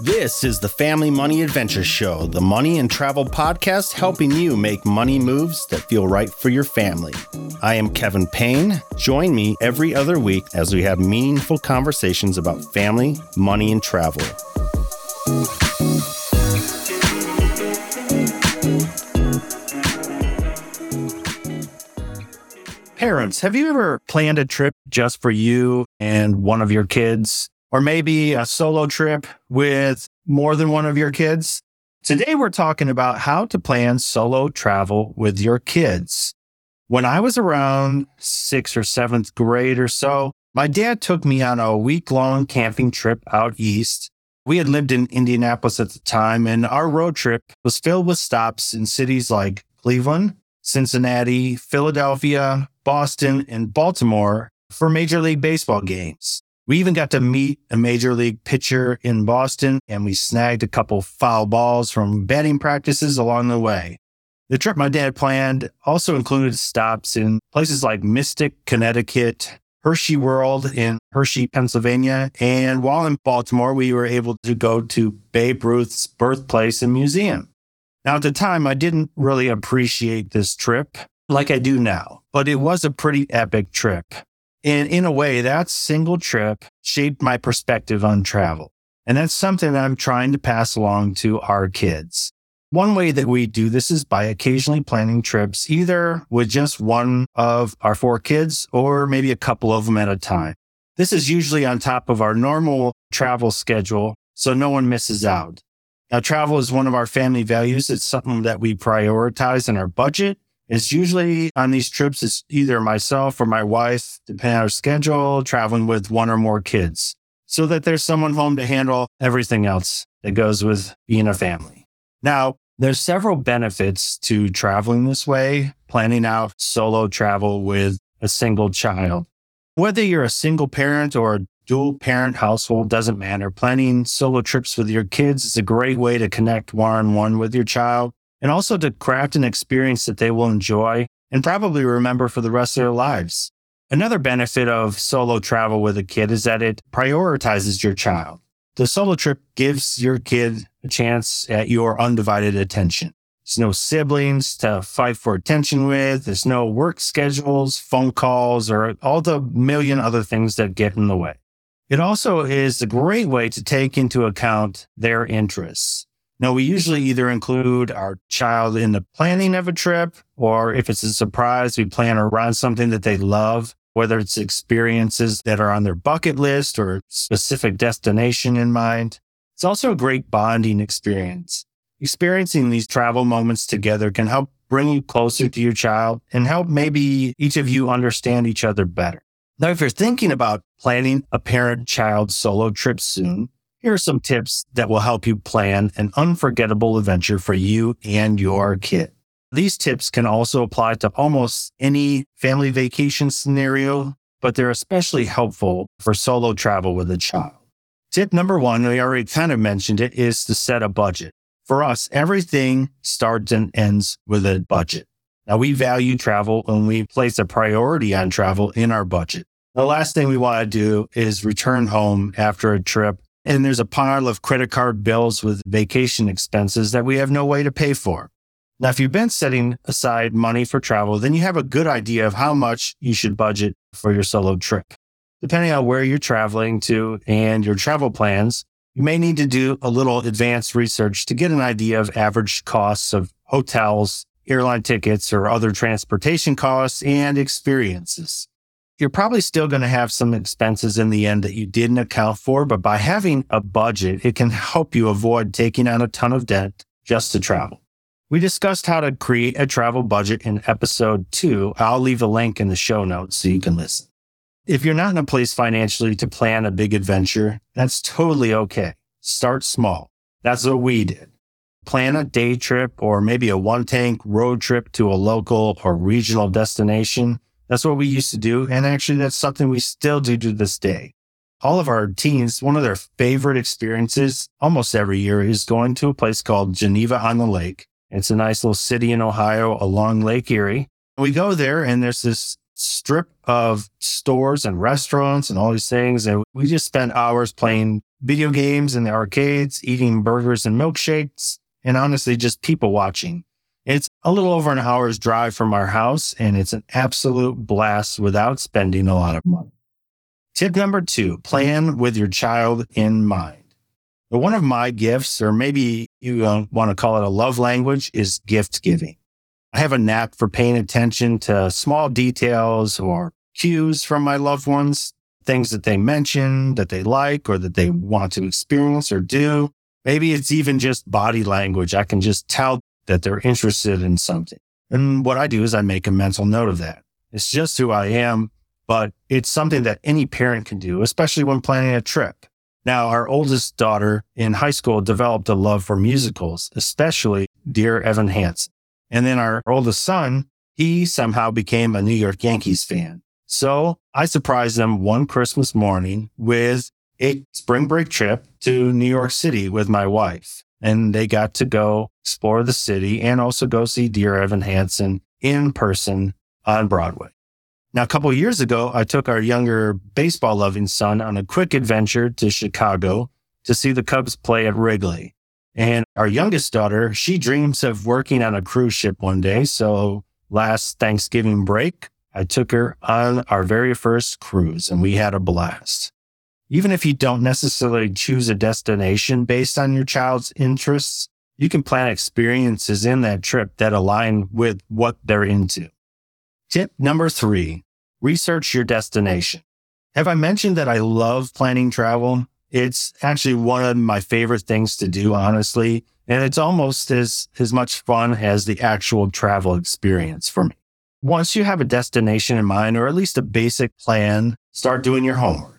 This is the Family Money Adventure Show, the money and travel podcast helping you make money moves that feel right for your family. I am Kevin Payne. Join me every other week as we have meaningful conversations about family, money, and travel. Parents, have you ever planned a trip just for you and one of your kids? Or maybe a solo trip with more than one of your kids? Today, we're talking about how to plan solo travel with your kids. When I was around sixth or seventh grade or so, my dad took me on a week long camping trip out east. We had lived in Indianapolis at the time, and our road trip was filled with stops in cities like Cleveland, Cincinnati, Philadelphia, Boston, and Baltimore for Major League Baseball games. We even got to meet a major league pitcher in Boston and we snagged a couple foul balls from batting practices along the way. The trip my dad planned also included stops in places like Mystic, Connecticut, Hershey World in Hershey, Pennsylvania. And while in Baltimore, we were able to go to Babe Ruth's birthplace and museum. Now, at the time, I didn't really appreciate this trip like I do now, but it was a pretty epic trip. And in a way, that single trip shaped my perspective on travel. And that's something that I'm trying to pass along to our kids. One way that we do this is by occasionally planning trips, either with just one of our four kids or maybe a couple of them at a time. This is usually on top of our normal travel schedule, so no one misses out. Now, travel is one of our family values. It's something that we prioritize in our budget it's usually on these trips, it's either myself or my wife, depending on our schedule, traveling with one or more kids so that there's someone home to handle everything else that goes with being a family. Now, there's several benefits to traveling this way, planning out solo travel with a single child. Whether you're a single parent or dual parent household doesn't matter. Planning solo trips with your kids is a great way to connect one on one with your child and also to craft an experience that they will enjoy and probably remember for the rest of their lives. Another benefit of solo travel with a kid is that it prioritizes your child. The solo trip gives your kid a chance at your undivided attention. There's no siblings to fight for attention with. There's no work schedules, phone calls, or all the million other things that get in the way. It also is a great way to take into account their interests. Now, we usually either include our child in the planning of a trip, or if it's a surprise, we plan around something that they love, whether it's experiences that are on their bucket list or specific destination in mind. It's also a great bonding experience. Experiencing these travel moments together can help bring you closer to your child and help maybe each of you understand each other better. Now, if you're thinking about planning a parent child solo trip soon, here are some tips that will help you plan an unforgettable adventure for you and your kid. These tips can also apply to almost any family vacation scenario, but they're especially helpful for solo travel with a child. Tip number one, we already kind of mentioned it, is to set a budget. For us, everything starts and ends with a budget. Now we value travel and we place a priority on travel in our budget. The last thing we want to do is return home after a trip and there's a pile of credit card bills with vacation expenses that we have no way to pay for. Now, if you've been setting aside money for travel, then you have a good idea of how much you should budget for your solo trip. Depending on where you're traveling to and your travel plans, you may need to do a little advanced research to get an idea of average costs of hotels, airline tickets, or other transportation costs and experiences you're probably still going to have some expenses in the end that you didn't account for, but by having a budget, it can help you avoid taking on a ton of debt just to travel. We discussed how to create a travel budget in episode two. I'll leave a link in the show notes so you can listen. If you're not in a place financially to plan a big adventure, that's totally okay. Start small. That's what we did. Plan a day trip or maybe a one tank road trip to a local or regional destination that's what we used to do. And actually, that's something we still do to this day. All of our teens, one of their favorite experiences almost every year is going to a place called Geneva on the Lake. It's a nice little city in Ohio along Lake Erie. We go there and there's this strip of stores and restaurants and all these things. And we just spent hours playing video games in the arcades, eating burgers and milkshakes, and honestly, just people watching. It's a little over an hour's drive from our house, and it's an absolute blast without spending a lot of money. Tip number two, plan with your child in mind. One of my gifts, or maybe you uh, want to call it a love language, is gift giving. I have a knack for paying attention to small details or cues from my loved ones, things that they mention that they like or that they want to experience or do. Maybe it's even just body language. I can just tell that they're interested in something. And what I do is I make a mental note of that. It's just who I am, but it's something that any parent can do, especially when planning a trip. Now, our oldest daughter in high school developed a love for musicals, especially Dear Evan Hansen. And then our oldest son, he somehow became a New York Yankees fan. So I surprised them one Christmas morning with a spring break trip to New York City with my wife. And they got to go explore the city and also go see Dear Evan Hansen in person on Broadway. Now, a couple years ago, I took our younger baseball loving son on a quick adventure to Chicago to see the Cubs play at Wrigley. And our youngest daughter, she dreams of working on a cruise ship one day. So last Thanksgiving break, I took her on our very first cruise and we had a blast. Even if you don't necessarily choose a destination based on your child's interests, you can plan experiences in that trip that align with what they're into. Tip number three, research your destination. Have I mentioned that I love planning travel? It's actually one of my favorite things to do, honestly. And it's almost as, as much fun as the actual travel experience for me. Once you have a destination in mind, or at least a basic plan, start doing your homework.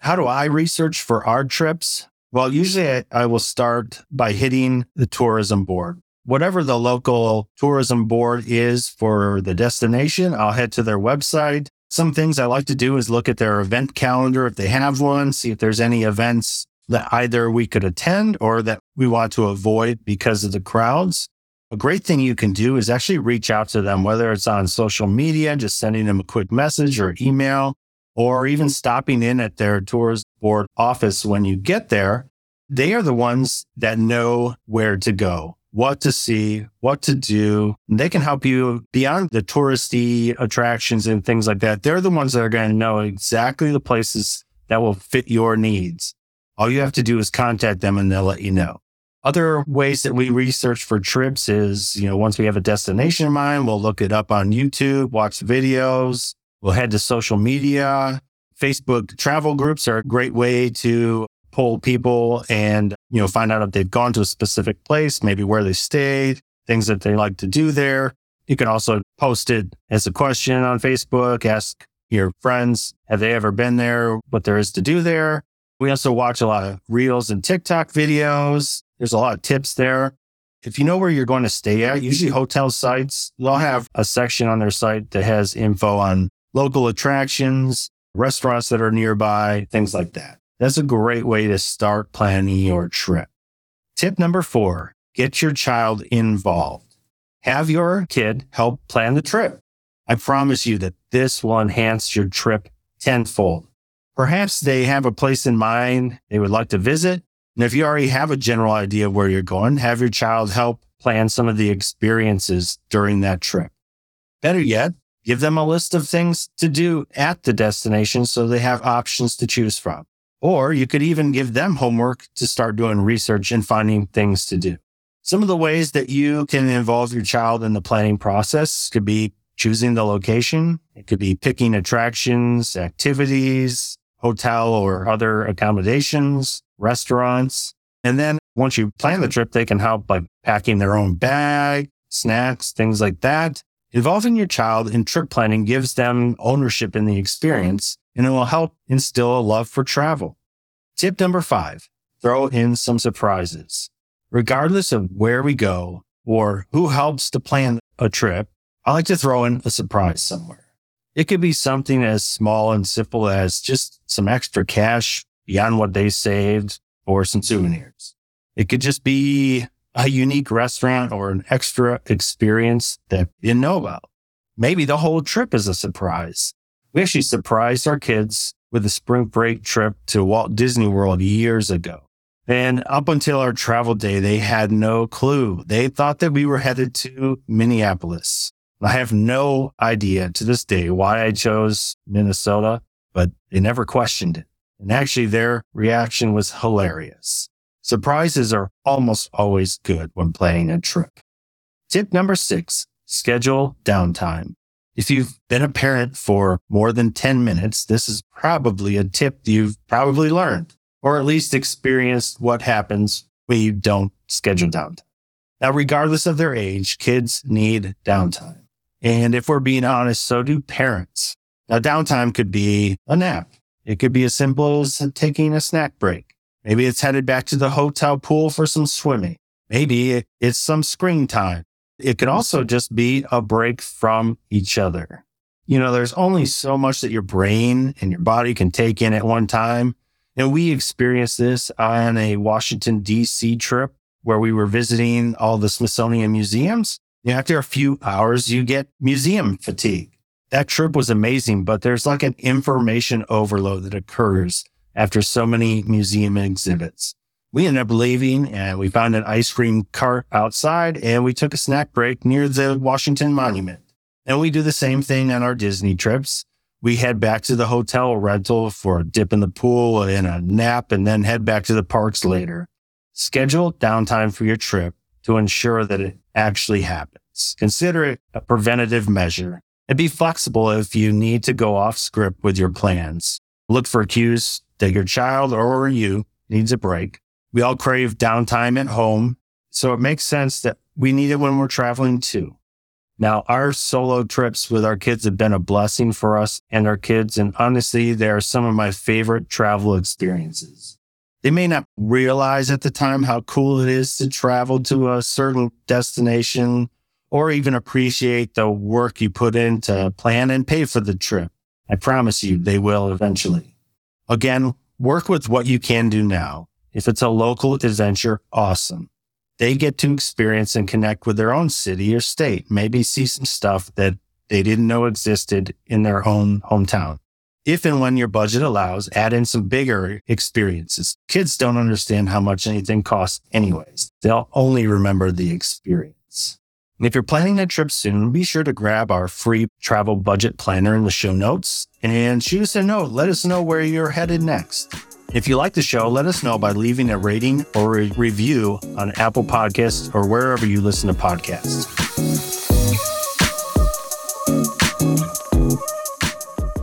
How do I research for our trips? Well, usually I, I will start by hitting the tourism board whatever the local tourism board is for the destination, I'll head to their website. Some things I like to do is look at their event calendar if they have one, see if there's any events that either we could attend or that we want to avoid because of the crowds. A great thing you can do is actually reach out to them, whether it's on social media, just sending them a quick message or email, or even stopping in at their tours board office when you get there. They are the ones that know where to go what to see, what to do. They can help you beyond the touristy attractions and things like that. They're the ones that are going to know exactly the places that will fit your needs. All you have to do is contact them and they'll let you know. Other ways that we research for trips is, you know, once we have a destination in mind, we'll look it up on YouTube, watch videos. We'll head to social media. Facebook travel groups are a great way to poll people and, you know, find out if they've gone to a specific place, maybe where they stayed, things that they like to do there. You can also post it as a question on Facebook, ask your friends, have they ever been there, what there is to do there. We also watch a lot of reels and TikTok videos. There's a lot of tips there. If you know where you're going to stay at, usually hotel sites, they'll have a section on their site that has info on local attractions, restaurants that are nearby, things like that. That's a great way to start planning your trip. Tip number four, get your child involved. Have your kid help plan the trip. I promise you that this will enhance your trip tenfold. Perhaps they have a place in mind they would like to visit. And if you already have a general idea of where you're going, have your child help plan some of the experiences during that trip. Better yet, give them a list of things to do at the destination so they have options to choose from. Or you could even give them homework to start doing research and finding things to do. Some of the ways that you can involve your child in the planning process could be choosing the location. It could be picking attractions, activities, hotel or other accommodations, restaurants. And then once you plan the trip, they can help by packing their own bag, snacks, things like that. Involving your child in trip planning gives them ownership in the experience and it will help instill a love for travel. Tip number five, throw in some surprises. Regardless of where we go or who helps to plan a trip, I like to throw in a surprise somewhere. It could be something as small and simple as just some extra cash beyond what they saved or some souvenirs. It could just be a unique restaurant or an extra experience that you didn't know about. maybe the whole trip is a surprise. We actually surprised our kids with a spring break trip to Walt Disney World years ago. And up until our travel day, they had no clue. They thought that we were headed to Minneapolis. I have no idea to this day why I chose Minnesota, but they never questioned it. And actually, their reaction was hilarious. Surprises are almost always good when planning a trip. Tip number six, schedule downtime. If you've been a parent for more than 10 minutes, this is probably a tip you've probably learned or at least experienced what happens when you don't schedule downtime. Now, regardless of their age, kids need downtime. And if we're being honest, so do parents. Now, downtime could be a nap. It could be as simple as taking a snack break. Maybe it's headed back to the hotel pool for some swimming. Maybe it's some screen time. It could also just be a break from each other. You know, there's only so much that your brain and your body can take in at one time. And we experienced this on a Washington, D.C. trip where we were visiting all the Smithsonian museums. You know, after a few hours, you get museum fatigue. That trip was amazing, but there's like an information overload that occurs after so many museum exhibits. We ended up leaving and we found an ice cream cart outside and we took a snack break near the Washington Monument. And we do the same thing on our Disney trips we head back to the hotel rental for a dip in the pool and a nap and then head back to the parks later. Schedule downtime for your trip to ensure that it actually happens. Consider it a preventative measure and be flexible if you need to go off script with your plans. Look for cues that your child or you needs a break. We all crave downtime at home. So it makes sense that we need it when we're traveling too. Now, our solo trips with our kids have been a blessing for us and our kids. And honestly, they are some of my favorite travel experiences. They may not realize at the time how cool it is to travel to a certain destination or even appreciate the work you put in to plan and pay for the trip. I promise you they will eventually. Again, work with what you can do now. If it's a local adventure, awesome they get to experience and connect with their own city or state, maybe see some stuff that they didn't know existed in their own hometown. If and when your budget allows, add in some bigger experiences. Kids don't understand how much anything costs anyways. They'll only remember the experience. And if you're planning a trip soon, be sure to grab our free travel budget planner in the show notes and shoot us a note. Let us know where you're headed next. If you like the show, let us know by leaving a rating or a review on Apple Podcasts or wherever you listen to podcasts.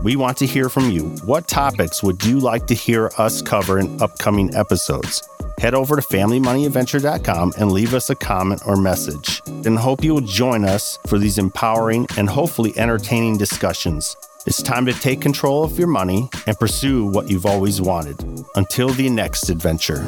We want to hear from you. What topics would you like to hear us cover in upcoming episodes? Head over to FamilyMoneyAdventure.com and leave us a comment or message. And hope you will join us for these empowering and hopefully entertaining discussions. It's time to take control of your money and pursue what you've always wanted. Until the next adventure.